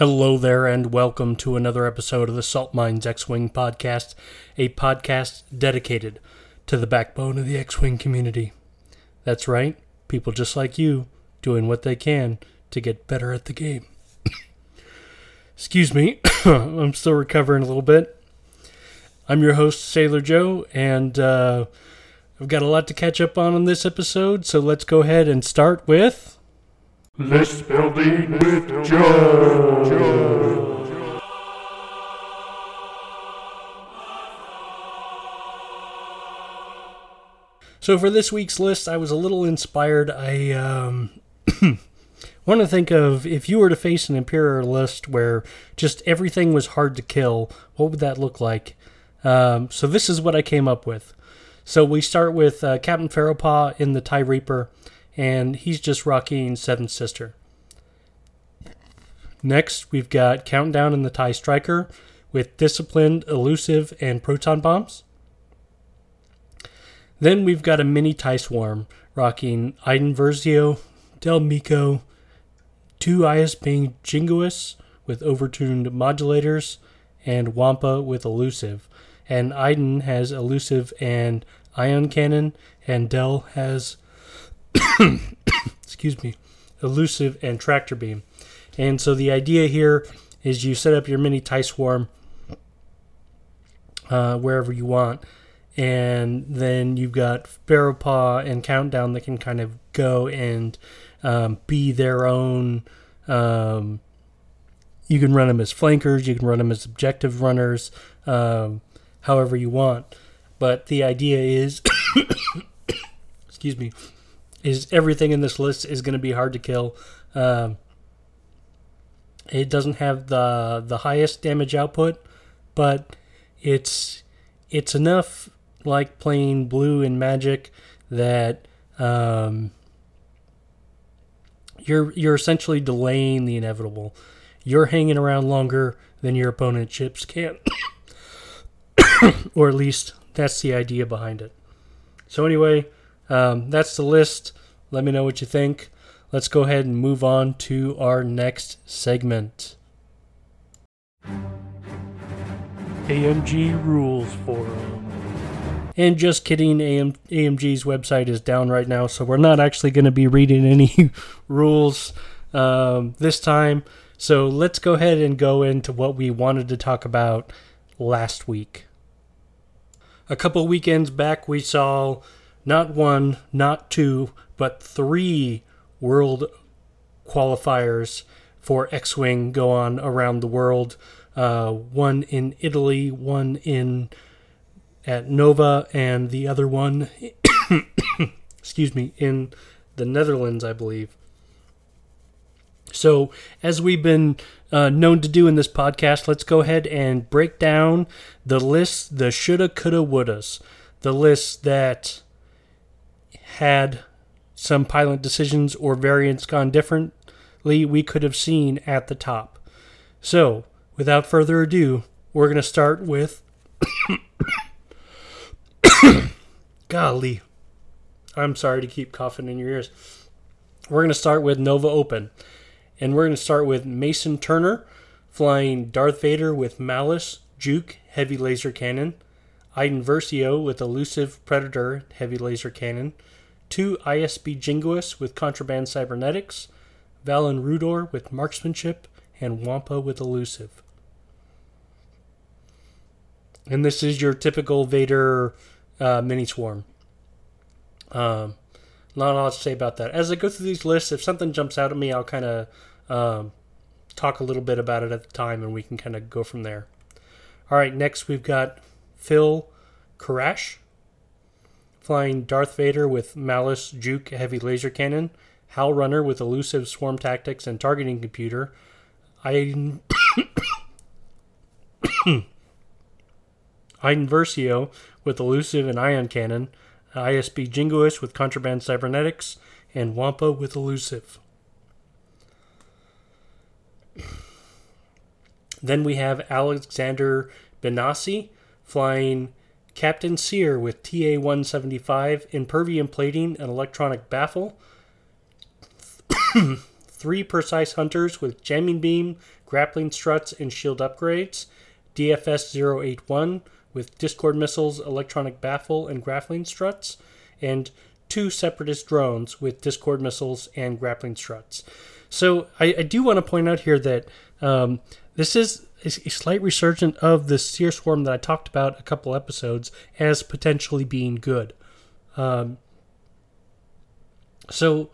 Hello there, and welcome to another episode of the Salt Mines X Wing podcast, a podcast dedicated to the backbone of the X Wing community. That's right, people just like you doing what they can to get better at the game. Excuse me, I'm still recovering a little bit. I'm your host, Sailor Joe, and uh, I've got a lot to catch up on in this episode, so let's go ahead and start with. List building with Joe. So for this week's list, I was a little inspired. I um, want to think of if you were to face an Imperial list where just everything was hard to kill, what would that look like? Um, so this is what I came up with. So we start with uh, Captain Feroph in the TIE Reaper, and he's just rocking Seventh Sister. Next, we've got Countdown in the TIE Striker with Disciplined, Elusive, and Proton Bombs. Then we've got a mini TIE Swarm rocking Iden Versio, Del Meeko, two IS-Beam Jingoists with overtuned modulators, and Wampa with Elusive. And Iden has Elusive and Ion Cannon, and Del has, excuse me, Elusive and Tractor Beam. And so the idea here is you set up your mini TIE Swarm uh, wherever you want and then you've got Feroph and Countdown that can kind of go and um, be their own. Um, you can run them as flankers, you can run them as objective runners, um, however you want. But the idea is, excuse me, is everything in this list is going to be hard to kill. Um, it doesn't have the the highest damage output, but it's it's enough like playing blue in Magic that um, you're you're essentially delaying the inevitable. You're hanging around longer than your opponent chips can, or at least that's the idea behind it. So anyway, um, that's the list. Let me know what you think. Let's go ahead and move on to our next segment. AMG Rules Forum. And just kidding, AM, AMG's website is down right now, so we're not actually going to be reading any rules um, this time. So let's go ahead and go into what we wanted to talk about last week. A couple weekends back, we saw not one, not two, but three world qualifiers for X Wing go on around the world. Uh, one in Italy, one in at Nova, and the other one, excuse me, in the Netherlands, I believe. So, as we've been uh, known to do in this podcast, let's go ahead and break down the list, the shoulda, coulda, wouldas, the list that had some pilot decisions or variants gone differently, we could have seen at the top. So, without further ado, we're going to start with Golly. I'm sorry to keep coughing in your ears. We're going to start with Nova Open. And we're going to start with Mason Turner flying Darth Vader with Malice, Juke, Heavy Laser Cannon. Iden Versio with Elusive Predator, Heavy Laser Cannon. Two IS-B Jingoists with Contraband Cybernetics. Valen Rudor with Marksmanship. And Wampa with Elusive. And this is your typical Vader uh, mini swarm. Um, not a lot to say about that. As I go through these lists, if something jumps out at me, I'll kind of um, talk a little bit about it at the time, and we can kind of go from there. All right, next we've got Phil Karash flying Darth Vader with Malice Juke Heavy Laser Cannon, Howlrunner with Elusive Swarm Tactics and Targeting Computer, I. Iden Versio with Elusive and Ion Cannon, IS-B Jingoist with Contraband Cybernetics, and Wampa with Elusive. Then we have Alexander Benassi flying Captain Sear with TA 175, Impervium Plating, and Electronic Baffle. three precise hunters with jamming beam, grappling struts, and shield upgrades. DFS 081 with Discord missiles, electronic baffle, and grappling struts. And two separatist drones with Discord missiles and grappling struts. So I, I do want to point out here that um, this is a slight resurgence of the Sear Swarm that I talked about a couple episodes as potentially being good. Um, so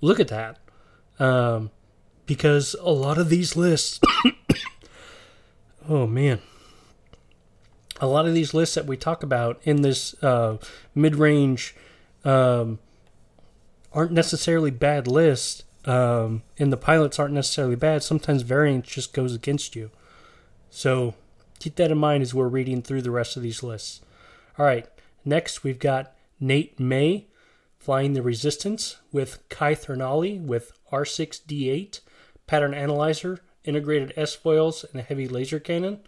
look at that. Um, because a lot of these lists, oh man, a lot of these lists that we talk about in this uh, mid range um, aren't necessarily bad lists, um, and the pilots aren't necessarily bad. Sometimes variance just goes against you. So keep that in mind as we're reading through the rest of these lists. All right, next we've got Nate May flying the Resistance with C'ai Threnalli with R6D8, Pattern Analyzer, Integrated S foils, and a heavy laser cannon.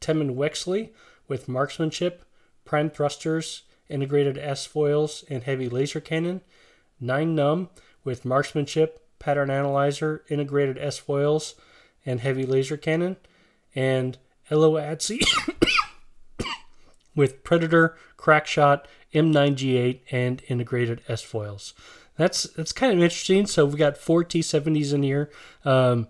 Temmin Wexley with Marksmanship, Prime Thrusters, Integrated S foils, and heavy laser cannon. Nien Nunb with Marksmanship, Pattern Analyzer, Integrated S foils, and heavy laser cannon. And Ello Asty with Predator, Crackshot, M9G8, and integrated S foils. That's that's kind of interesting. So we've got four T70s in here, um,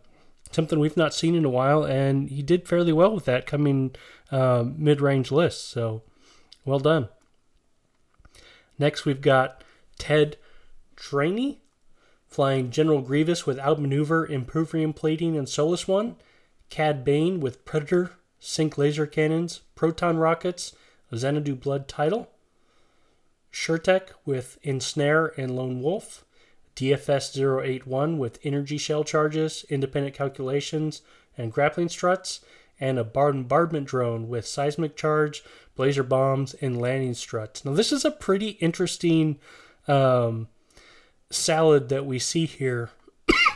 something we've not seen in a while, and he did fairly well with that coming um, mid-range list. So well done. Next we've got Ted Trainey flying General Grievous with outmaneuver, Impervium plating, and Solus One. Cad Bane with Predator, Sync laser cannons, proton rockets, Xanadu Blood title. Chertek with Ensnare and Lone Wolf. DFS 081 with energy shell charges, independent calculations, and grappling struts. And a bombardment drone with seismic charge, blazer bombs, and landing struts. Now, this is a pretty interesting um, salad that we see here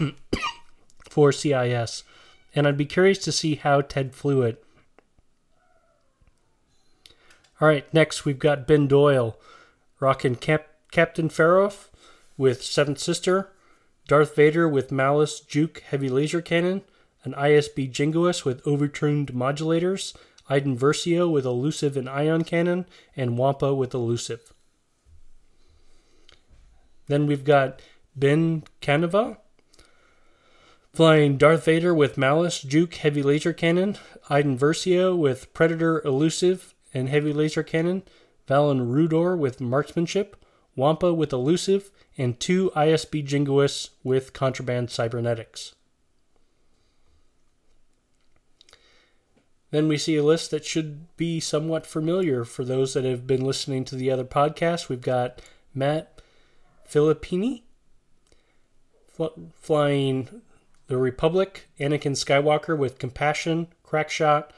for CIS. And I'd be curious to see how Ted flew it all right, next we've got Ben Doyle rocking Cap- Captain Feroph with Seventh Sister, Darth Vader with Malice Juke Heavy Laser Cannon, an ISB Jingoist with overtuned modulators, Iden Versio with Elusive and Ion Cannon, and Wampa with Elusive. Then we've got Ben Canova flying Darth Vader with Malice Juke Heavy Laser Cannon, Iden Versio with Predator Elusive, and heavy laser cannon, Valen Rudor with marksmanship, Wampa with elusive, and two ISB jingoists with contraband cybernetics. Then we see a list that should be somewhat familiar for those that have been listening to the other podcasts. We've got Matt Filippini flying the Republic, Anakin Skywalker with Compassion, Crackshot,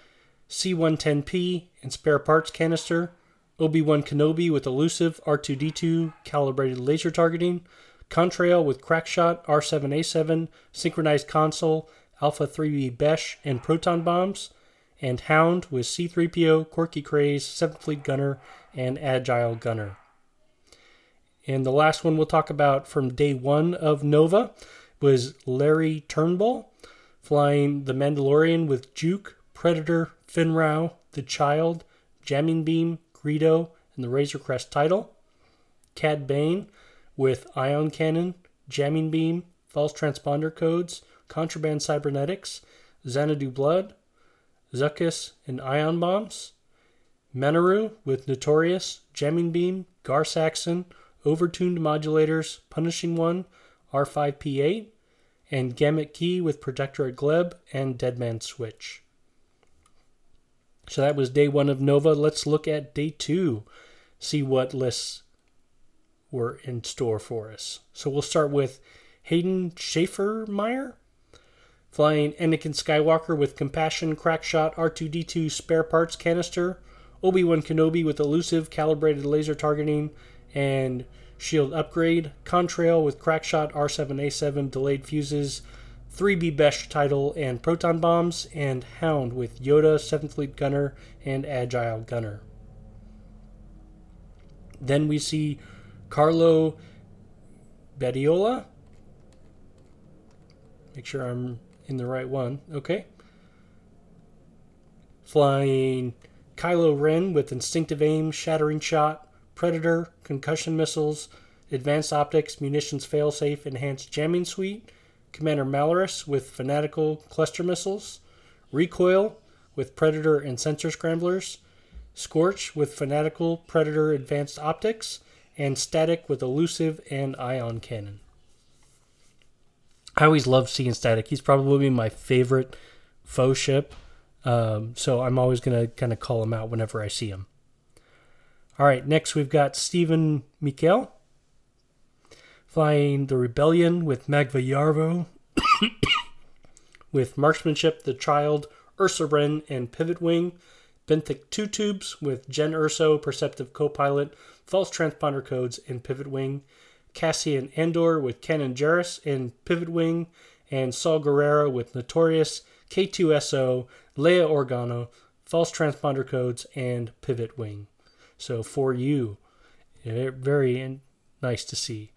C110P and spare parts canister, Obi-Wan Kenobi with elusive R2D2 calibrated laser targeting, Contrail with crackshot R7A7 synchronized console, Alpha 3B Besh and proton bombs, and Hound with C3PO, Korkie Kryze, 7th Fleet Gunner, and Agile Gunner. And the last one we'll talk about from day one of Nova was Larry Turnbull, flying the Mandalorian with Juke, Predator, Fenn Rau, The Child, Jamming Beam, Greedo, and the Razor Crest title. Cad Bane with Ion Cannon, Jamming Beam, False Transponder Codes, Contraband Cybernetics, Xanadu Blood, Zuckuss, and Ion Bombs. Manaroo with Notorious, Jamming Beam, Gar Saxon, Overtuned Modulators, Punishing One, R5P8, and Gamut Key with Protectorate Gleb and Deadman Switch. So that was day one of Nova. Let's look at day two, see what lists were in store for us. So we'll start with Hayden Schaefermeyer, flying Anakin Skywalker with Compassion, Crackshot, R2D2 spare parts canister, Obi Wan Kenobi with elusive calibrated laser targeting, and shield upgrade, Contrail with Crackshot, R7A7 delayed fuses, 3B Besh title and proton bombs, and Hound with Yoda, 7th Fleet Gunner, and Agile Gunner. Then we see Carlo Badiola Make sure I'm in the right one. Okay. Flying Kylo Ren with instinctive aim, shattering shot, predator, concussion missiles, advanced optics, munitions failsafe, enhanced jamming suite. Commander Malarus with fanatical cluster missiles. Recoil with predator and sensor scramblers. Scorch with fanatical predator advanced optics. And static with elusive and ion cannon. I always love seeing static. He's probably my favorite faux ship. Um, so I'm always going to kind of call him out whenever I see him. All right, next we've got Stephen Mikel flying the Rebellion with Magva Yarro, with Marksmanship, the Child, Ursa Wren, and Pivot Wing. Benthic 2 tubes with Jyn Erso, Perceptive Copilot, False Transponder Codes, and Pivot Wing. Cassian Andor with Kanan Jarrus and Pivot Wing. And Saw Gerrera with Notorious, K2SO, Leia Organa, False Transponder Codes, and Pivot Wing. So for you, eh, very nice to see.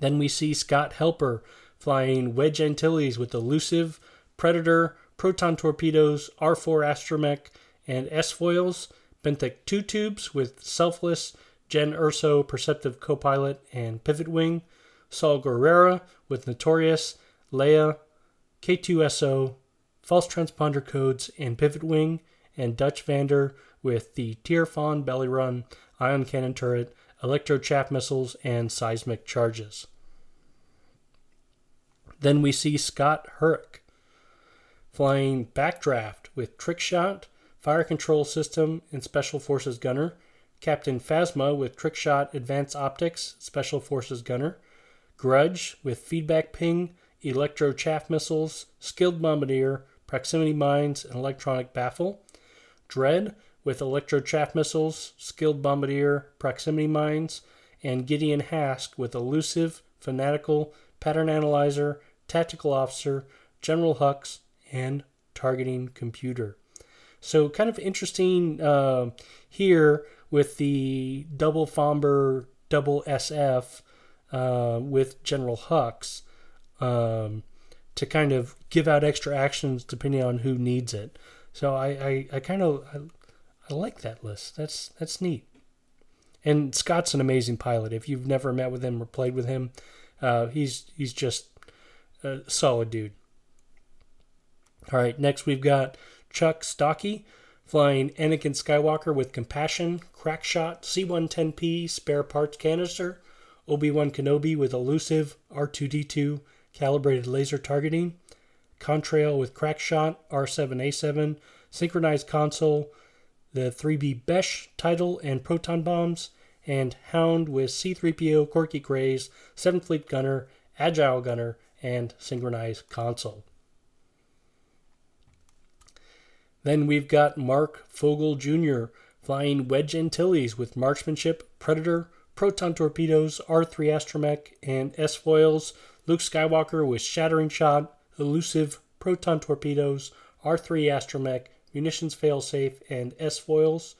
Then we see Scott Helper flying Wedge Antilles with Elusive, Predator, Proton Torpedoes, R4 Astromech, and S foils. Benthic 2 tubes with Selfless, Jyn Erso, Perceptive Copilot, and Pivot Wing. Saw Gerrera with Notorious, Leia, K2SO, False Transponder Codes, and Pivot Wing. And Dutch Vander with the Tierfon Belly Run, Ion Cannon Turret, Electro Chaff Missiles, and Seismic Charges. Then we see Scott Hurrick flying Backdraft with Trick Shot, Fire Control System, and Special Forces Gunner. Captain Phasma with Trick Shot, Advanced Optics, Special Forces Gunner. Grudge with Feedback Ping, Electro Chaff Missiles, Skilled Bombardier, Proximity Mines, and Electronic Baffle. Dread with Electro Chaff Missiles, Skilled Bombardier, Proximity Mines, and Gideon Hask with Elusive, Fanatical, Pattern Analyzer, tactical officer, General Hux, and targeting computer. So, kind of interesting uh, here with the double Fomber, double SF uh, with General Hux um, to kind of give out extra actions depending on who needs it. So, I, I, I kind of I, I like that list. That's that's neat. And Scott's an amazing pilot. If you've never met with him or played with him, uh, he's he's just a solid dude. All right, next we've got Chuck Stocky flying Anakin Skywalker with Compassion, Crackshot, C110P, spare parts canister, Obi Wan Kenobi with Elusive, R2D2, calibrated laser targeting, Contrail with Crackshot, R7A7, synchronized console, the 3B Besh title and proton bombs, and Hound with C3PO Korkie Kryze, 7th Fleet Gunner, Agile Gunner, and synchronized console. Then we've got Mark Fogel Jr. flying Wedge Antilles with marksmanship, Predator, proton torpedoes, R3 astromech, and S foils. Luke Skywalker with shattering shot, elusive proton torpedoes, R3 astromech, munitions failsafe, and S foils.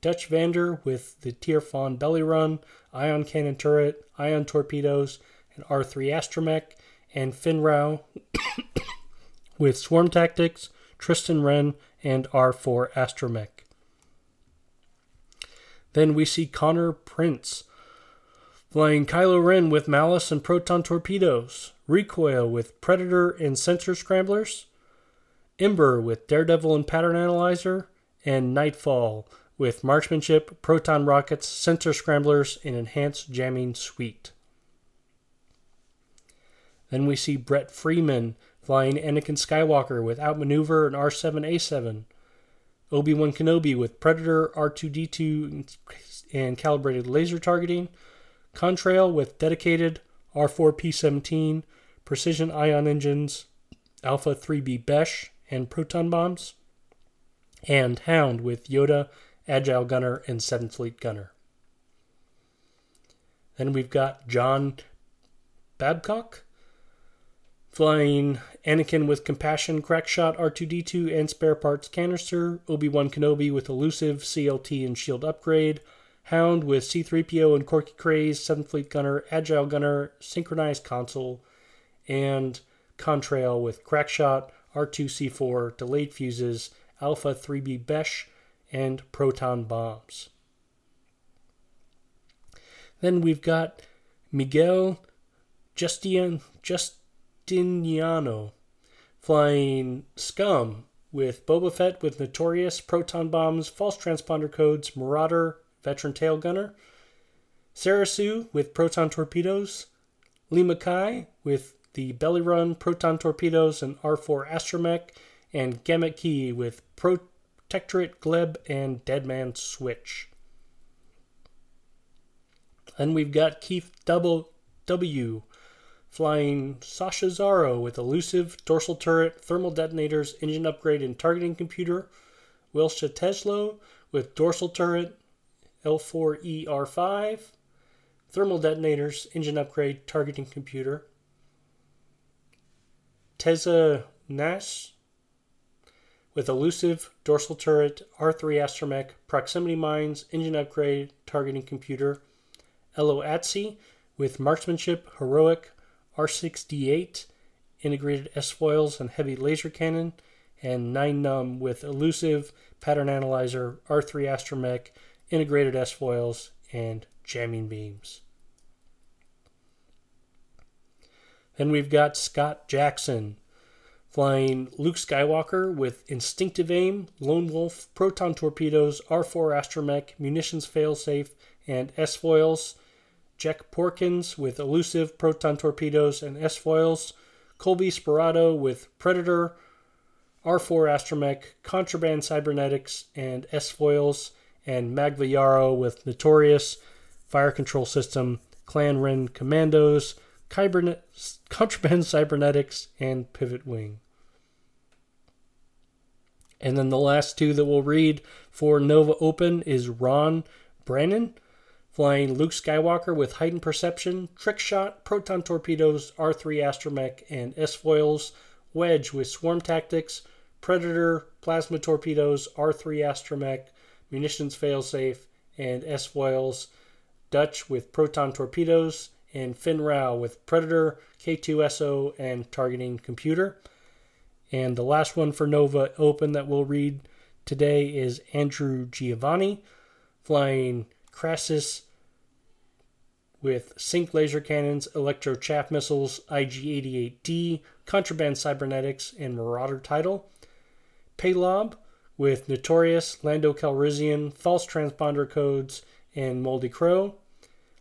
Dutch Vander with the Tierfon belly run, ion cannon turret, ion torpedoes, and R3 astromech, and Fenn Rau with Swarm Tactics, Tristan Wren, and R4 Astromech. Then we see Connor Prince flying Kylo Ren with Malice and Proton Torpedoes, Recoil with Predator and Sensor Scramblers, Ember with Daredevil and Pattern Analyzer, and Nightfall with Marksmanship, Proton Rockets, Sensor Scramblers, and Enhanced Jamming Suite. Then we see Brett Freeman flying Anakin Skywalker with Outmaneuver and R7A7. Obi Wan Kenobi with Predator, R2D2, and calibrated laser targeting. Contrail with dedicated R4P17, precision ion engines, Alpha 3B Besh, and proton bombs. And Hound with Yoda, Agile Gunner, and 7th Fleet Gunner. Then we've got John Babcock Flying Anakin with Compassion, Crackshot, R2D2, and Spare Parts Canister, Obi Wan Kenobi with Elusive, CLT, and Shield Upgrade, Hound with C3PO and Korkie Kryze, 7th Fleet Gunner, Agile Gunner, Synchronized Console, and Contrail with Crackshot, R2C4, delayed fuses, Alpha 3B Besh, and proton bombs. Then we've got Miguel Justian, Justiniano flying Scum with Boba Fett with Notorious, proton bombs, false transponder codes, Marauder, veteran tail gunner, Serissu with proton torpedoes, Lima Kai with the Belly Run, proton torpedoes, and R4 Astromech, and Gamut Key with Protectorate, Gleb, and Deadman Switch. Then we've got Keith Double W flying Sasha Zaro with elusive dorsal turret, thermal detonators, engine upgrade, and targeting computer. Wilsha Teslo with dorsal turret, L4ER5, thermal detonators, engine upgrade, targeting computer. Teza Nasz with elusive dorsal turret, R3 astromech, proximity mines, engine upgrade, targeting computer. Ello Asty with marksmanship, heroic, R68, integrated S foils and heavy laser cannon, and Nien Nunb with elusive, pattern analyzer, R3 astromech, integrated S foils, and jamming beams. Then we've got Scott Jackson flying Luke Skywalker with instinctive aim, lone wolf, proton torpedoes, R4 astromech, munitions failsafe, and S foils. Jek Porkins with elusive proton torpedoes and S foils. Colby Sperato with Predator, R4 astromech, contraband cybernetics, and S foils. And Magva Yarro with Notorious, fire control system, Clan Wren commandos, contraband cybernetics, and pivot wing. And then the last two that we'll read for Nova Open is Ron Brannon flying Luke Skywalker with heightened perception, trick shot, proton torpedoes, R3 astromech, and S foils, Wedge with swarm tactics, Predator, plasma torpedoes, R3 astromech, munitions failsafe, and S foils, Dutch with proton torpedoes, and Fenn Rau with Predator, K2SO, and targeting computer. And the last one for Nova Open that we'll read today is Andrew Giovanni flying Krassis with sync laser cannons, electro chaff missiles, IG 88D, contraband cybernetics, and Marauder title. Palob with Notorious, Lando Calrissian, false transponder codes, and Moldy Crow.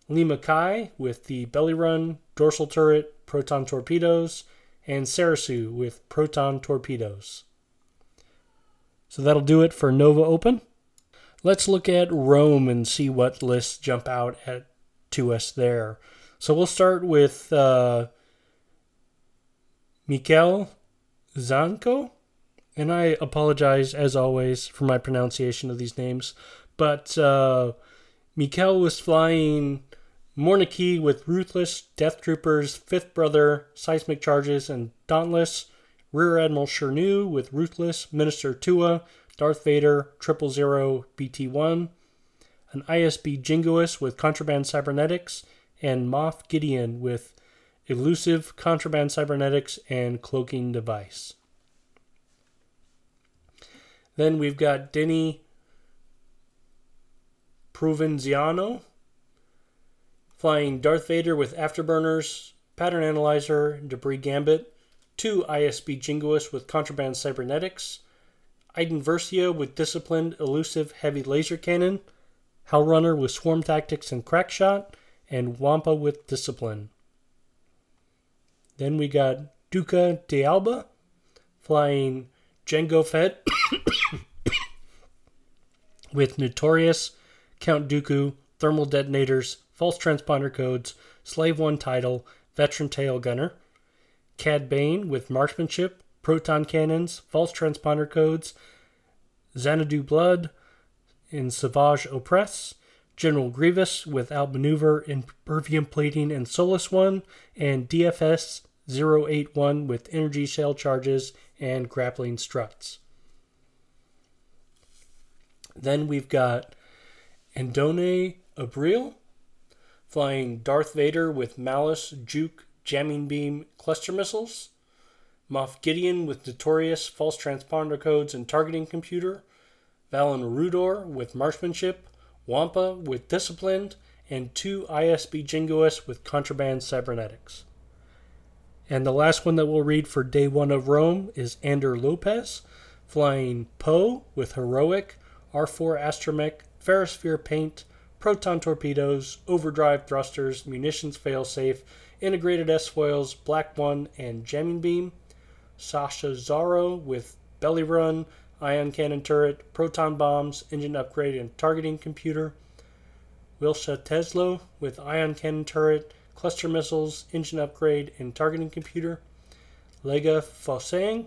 Lima Kai with the Belly Run, dorsal turret, proton torpedoes, and Serissu with proton torpedoes. So that'll do it for Nova Open. Let's look at Rome and see what lists jump out at to us there. So we'll start with uh, Mikel Zanko. And I apologize, as always, for my pronunciation of these names. But uh, Mikel was flying Morna Kee with Ruthless, Death Troopers, Fifth Brother, Seismic Charges, and Dauntless. Rear Admiral Chiraneau with Ruthless, Minister Tua, Darth Vader, Triple Zero, BT 1, an ISB Jingoist with Contraband Cybernetics, and Moff Gideon with Elusive Contraband Cybernetics and Cloaking Device. Then we've got Denny Provenziano flying Darth Vader with Afterburners, Pattern Analyzer, Debris Gambit, two ISB Jingoists with Contraband Cybernetics, Iden Versio with Disciplined Elusive Heavy Laser Cannon, Howlrunner with Swarm Tactics and Crackshot, and Wampa with Discipline. Then we got Duca de Alba flying Jango Fett with Notorious, Count Dooku, Thermal Detonators, False Transponder Codes, Slave 1 Title, Veteran Tail Gunner. Cad Bane with Marksmanship, Proton Cannons, False Transponder Codes, Xanadu Blood, in Savage Opress, General Grievous with Outmaneuver, Impervium Plating, and Solus 1, and DFS 081 with Energy Shell Charges and Grappling Struts. Then we've got Andone Abril flying Darth Vader with Malice, Juke, jamming beam cluster missiles, Moff Gideon with notorious false transponder codes and targeting computer, Valen Rudor with marksmanship, Wampa with disciplined, and two ISB Jingoists with contraband cybernetics. And the last one that we'll read for day one of Rome is Ander Lopez, flying Poe with heroic, R4 astromech, ferrosphere paint, proton torpedoes, overdrive thrusters, munitions failsafe, integrated S foils, Black One, and jamming beam. Sasha Zaro with belly run, ion cannon turret, proton bombs, engine upgrade, and targeting computer. Wilsha Teslo with ion cannon turret, cluster missiles, engine upgrade, and targeting computer. Lega Fossang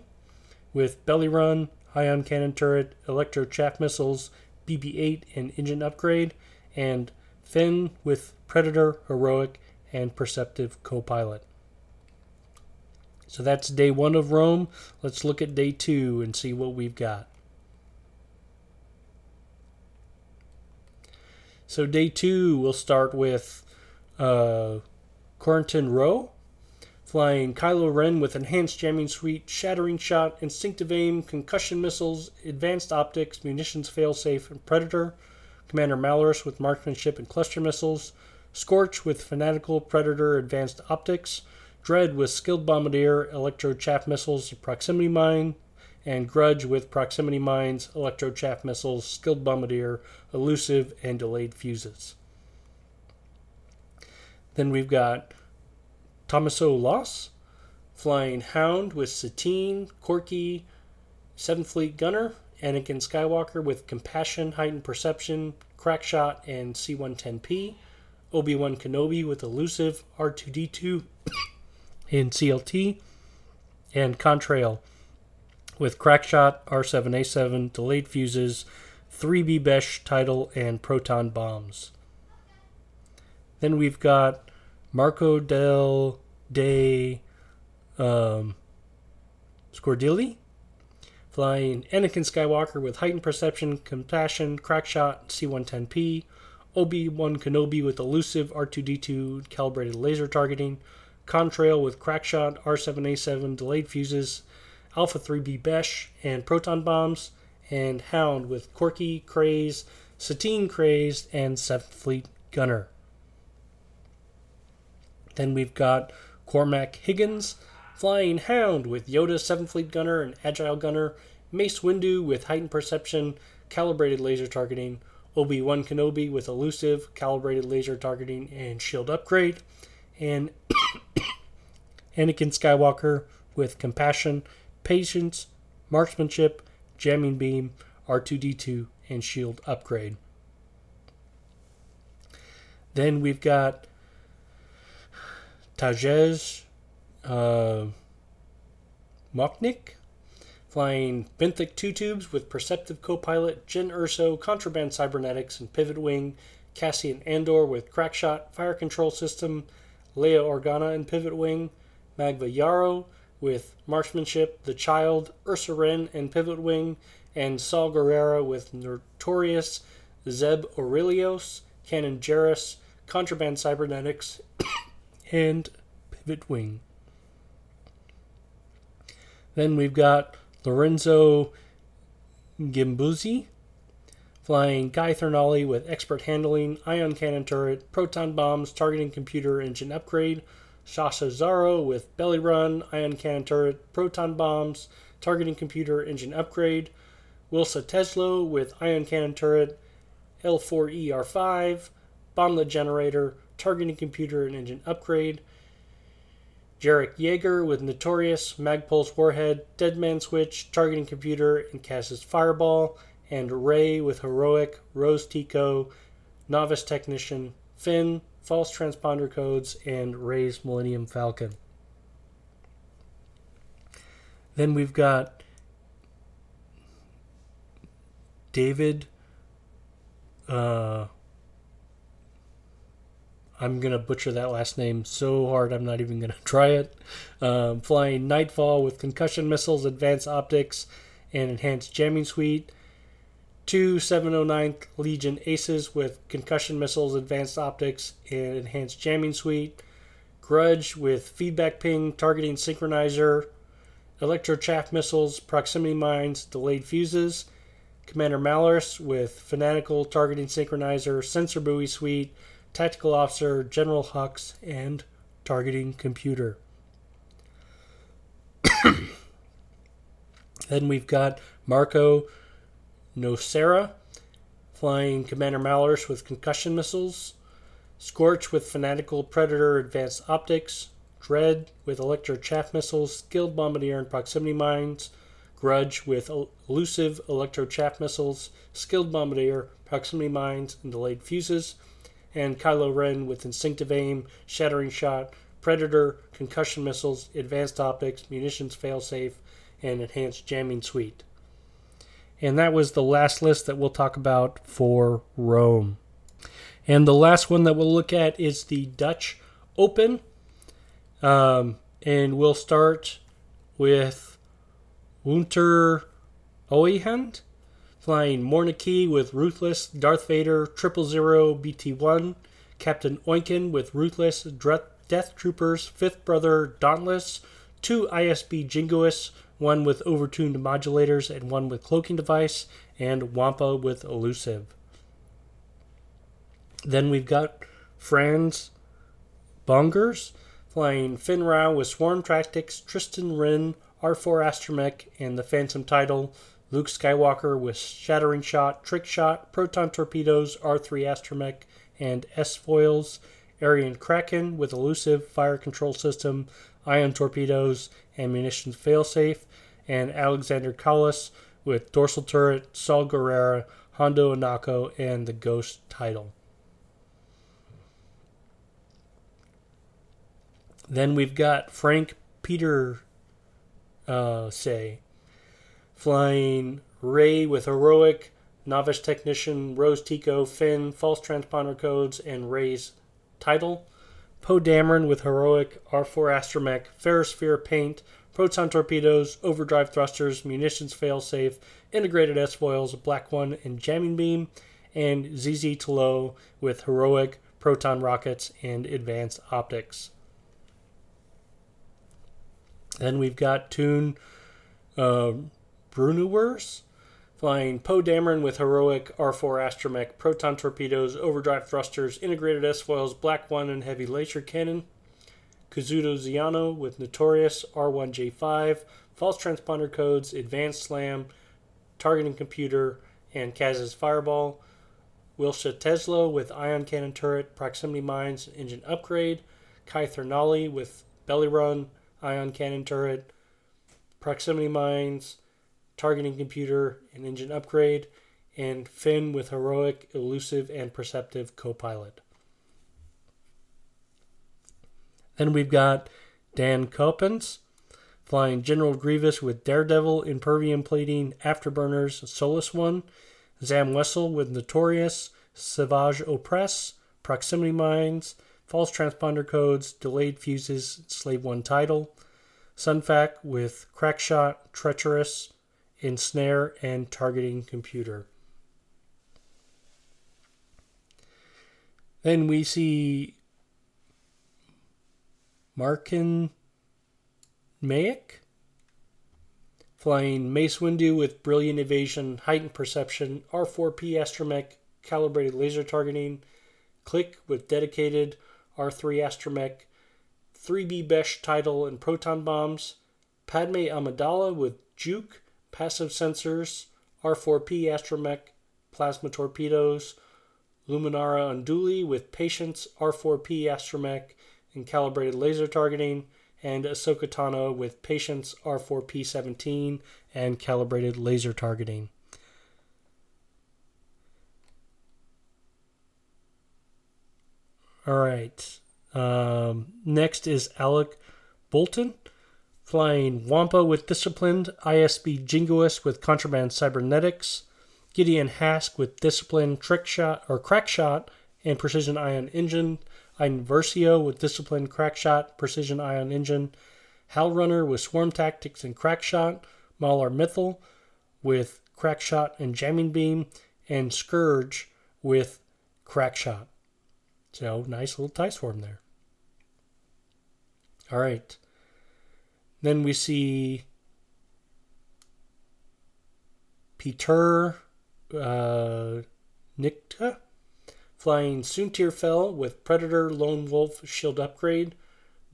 with belly run, ion cannon turret, electro chaff missiles, BB 8, and engine upgrade. And Finn with Predator, Heroic, and Perceptive co pilot. So that's day one of Rome. Let's look at day two and see what we've got. So day two, we'll start with uh, Quarantin Row, flying Kylo Ren with enhanced jamming suite, shattering shot, instinctive aim, concussion missiles, advanced optics, munitions failsafe, and Predator. Commander Malarus with marksmanship and cluster missiles, Scorch with fanatical Predator advanced optics, Dread with skilled bombardier, electro chaff missiles, proximity mine, and Grudge with proximity mines, electro chaff missiles, skilled bombardier, elusive, and delayed fuses. Then we've got Tomaso Loss, Flying Hound with Satine, Korkie, 7th Fleet Gunner, Anakin Skywalker with Compassion, Heightened Perception, Crackshot, and C 110P, Obi Wan Kenobi with Elusive, R2D2 in CLT, and Contrail with Crackshot, R7A7, Delayed Fuses, 3B Besh title, and Proton Bombs. Then we've got Marco del de um, Scordilli, flying Anakin Skywalker with heightened perception, compassion, crackshot, C110P, Obi Wan Kenobi with elusive R2D2 calibrated laser targeting, Contrail with crackshot, R7A7 delayed fuses, Alpha 3B Besh, and proton bombs, and Hound with Korkie, Kryze, Satine Crazed, and 7th Fleet Gunner. Then we've got Cormac Higgins, Flying Hound with Yoda 7th Fleet Gunner and Agile Gunner, Mace Windu with Heightened Perception, Calibrated Laser Targeting, Obi Wan Kenobi with Elusive, Calibrated Laser Targeting, and Shield Upgrade, and Anakin Skywalker with Compassion, Patience, Marksmanship, Jamming Beam, R2D2, and Shield Upgrade. Then we've got Tajez uh, Mochnik, flying Benthic 2 tubes with Perceptive Copilot, Jyn Erso, Contraband Cybernetics, and Pivot Wing, Cassian Andor with Crackshot, Fire Control System, Leia Organa and Pivot Wing, Magva Yarro with Marksmanship, The Child, Ursa Wren and Pivot Wing, and Saw Gerrera with Notorious, Zeb Orrelios, Kanan Jarrus, Contraband Cybernetics, and Pivot Wing. Then we've got Lorenzo Gimbuzzi flying C'ai Threnalli with expert handling, ion cannon turret, proton bombs, targeting computer engine upgrade, Sasha Zaro with belly run, ion cannon turret, proton bombs, targeting computer engine upgrade, Wilsa Teslo with ion cannon turret, L4ER5, bomblet generator, targeting computer and engine upgrade, Jarek Yeager with Notorious, Magpulse Warhead, Deadman Switch, Targeting Computer, and Kaz's Fireball, and Rey with Heroic, Rose Tico, Novice Technician, Finn, False Transponder Codes, and Rey's Millennium Falcon. Then we've got David uh, I'm gonna butcher that last name so hard I'm not even gonna try it. Um, flying Nightfall with concussion missiles, advanced optics, and enhanced jamming suite. Two 709th Legion Aces with concussion missiles, advanced optics, and enhanced jamming suite. Grudge with feedback ping, targeting synchronizer, electro chaff missiles, proximity mines, delayed fuses. Commander Malarus with fanatical targeting synchronizer, sensor buoy suite, tactical officer, General Hux, and targeting computer. then we've got Marco Nocera flying Commander Malarus with concussion missiles, Scorch with fanatical predator advanced optics, Dread with electro chaff missiles, skilled bombardier and proximity mines, Grudge with elusive electro chaff missiles, skilled bombardier, proximity mines, and delayed fuses, and Kylo Ren with instinctive aim, shattering shot, predator, concussion missiles, advanced optics, munitions failsafe, and enhanced jamming suite. And that was the last list that we'll talk about for Rome. And the last one that we'll look at is the Dutch Open. Um, and we'll start with Wouter Oehand flying Morna Kee with Ruthless, Darth Vader, Triple Zero BT1, Captain Oicunn with Ruthless, Death Troopers, Fifth Brother Dauntless, two ISB Jingoists, one with overtuned modulators and one with cloaking device, and Wampa with elusive. Then we've got Franz Bongers flying Rau with Swarm Tactics, Tristan Wren, R4 Astromech, and the Phantom title. Luke Skywalker with Shattering Shot, Trick Shot, Proton Torpedoes, R3 Astromech, and S foils. Airen Cracken with Elusive Fire Control System, Ion Torpedoes, and Munitions Failsafe. And Alexander Kallus with Dorsal Turret, Saw Gerrera, Hondo Ohnaka, and the Ghost title. Then we've got Frank Peter uh, say flying Rey with heroic, novice technician, Rose Tico, Finn, false transponder codes, and Rey's title. Poe Dameron with heroic, R4 Astromech, Ferrosphere paint, proton torpedoes, overdrive thrusters, munitions failsafe, integrated S foils, Black One, and jamming beam. And ZZ Tolo with heroic, proton rockets, and advanced optics. Then we've got Toon uh, Brunewers flying Poe Dameron with heroic R4 Astromech, proton torpedoes, overdrive thrusters, integrated S foils, Black One, and heavy laser cannon. Kazuda Xiono with Notorious R1J5, false transponder codes, advanced slam, targeting computer, and Kaz's fireball. Wilsha Tesla with ion cannon turret, proximity mines, engine upgrade. C'ai Threnalli with belly run, ion cannon turret, proximity mines, targeting computer, and engine upgrade, and Finn with heroic, elusive, and perceptive co-pilot. Then we've got Dan Coppens flying General Grievous with Daredevil, Impervium plating, Afterburners, Solus One, Zam Wesell with Notorious, Savage Opress, Proximity Mines, false transponder codes, delayed fuses, Slave 1 title, Sun Fac with Crackshot, Treacherous, Ensnare, and Targeting Computer. Then we see Markin Mayak flying Mace Windu with Brilliant Evasion, Heightened Perception, R4P Astromech, Calibrated Laser Targeting, Klick with Dedicated, R3 Astromech, 3B Besh title and proton bombs, Padme Amidala with Juke, passive sensors, R4P Astromech, plasma torpedoes, Luminara Unduli with Patience, R4P Astromech, and calibrated laser targeting, and Ahsoka Tano with Patience, R4P 17, and calibrated laser targeting. All right. Um, next is Alec Bolton, flying Wampa with Disciplined, ISB Jingoist with Contraband Cybernetics, Gideon Hask with Disciplined Trick Shot or Crack Shot and Precision Ion Engine, Inversio with Disciplined Crack Shot, Precision Ion Engine, Howlrunner with Swarm Tactics and Crack Shot, Mauler Mithel with Crack Shot and Jamming Beam, and Scourge with Crack Shot. So nice little tie swarm there. All right. Then we see Peter uh, Nikta flying Soontir with Predator, Lone Wolf, Shield Upgrade,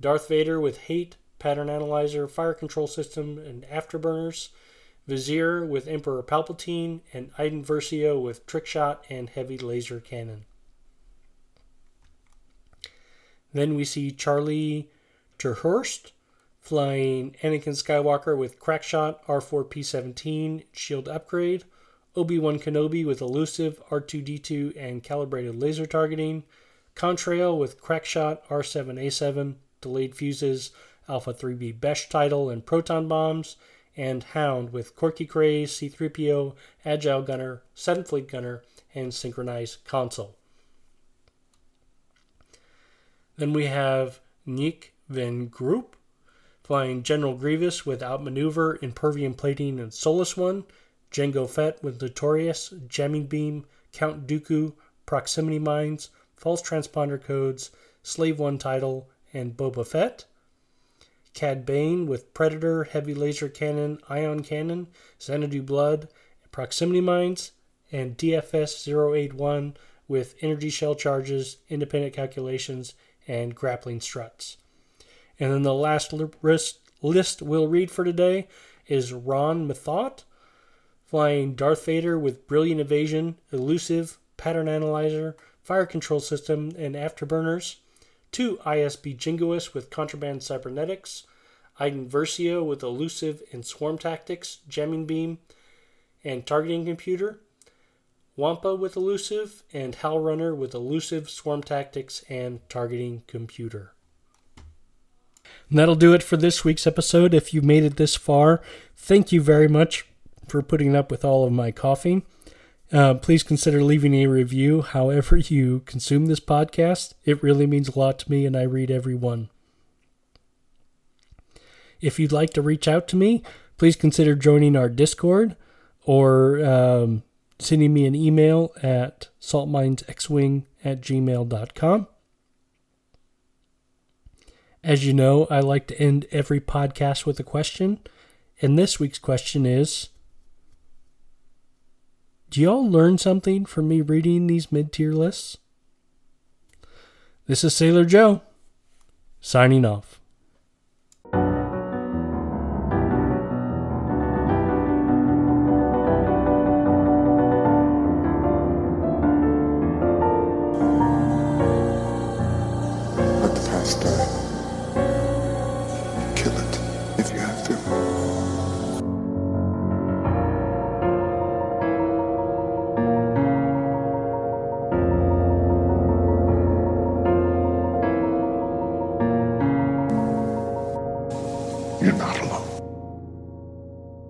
Darth Vader with Hate, Pattern Analyzer, Fire Control System, and Afterburners, Vizier with Emperor Palpatine, and Iden Versio with Trickshot and Heavy Laser Cannon. Then we see Charlie Terhurst flying Anakin Skywalker with Crackshot, R4P17, Shield Upgrade, Obi Wan Kenobi with Elusive, R2D2, and Calibrated Laser Targeting, Contrail with Crackshot, R7A7, Delayed Fuses, Alpha 3B Besh Title, and Proton Bombs, and Hound with Korkie Kryze, C3PO, Agile Gunner, 7th Fleet Gunner, and Synchronized Console. Then we have Nick Van Groop flying General Grievous with Outmaneuver, Impervium Plating, and Soulless One, Jango Fett with Notorious, Jamming Beam, Count Dooku, Proximity Mines, False Transponder Codes, Slave One Title, and Boba Fett. Cad Bane with Predator, Heavy Laser Cannon, Ion Cannon, Xanadu Blood, Proximity Mines, and DFS 081 with Energy Shell Charges, Independent Calculations, and Grappling Struts. And then the last list we'll read for today is Ron Methot, flying Darth Vader with Brilliant Evasion, Elusive, Pattern Analyzer, Fire Control System, and Afterburners. Two ISB Jingoists with Contraband Cybernetics, Iden Versio with Elusive and Swarm Tactics, Jamming Beam, and Targeting Computer. Wampa with Elusive, and Howlrunner with Elusive, Swarm Tactics, and Targeting Computer. And that'll do it for this week's episode. If you made it this far, thank you very much for putting up with all of my coughing. Uh, please consider leaving a review however you consume this podcast. It really means a lot to me, and I read every one. If you'd like to reach out to me, please consider joining our Discord or um, sending me an email at saltminesxwing at gmail.com. As you know, I like to end every podcast with a question. And this week's question is Do y'all learn something from me reading these mid tier lists? This is Sailor Joe, signing off.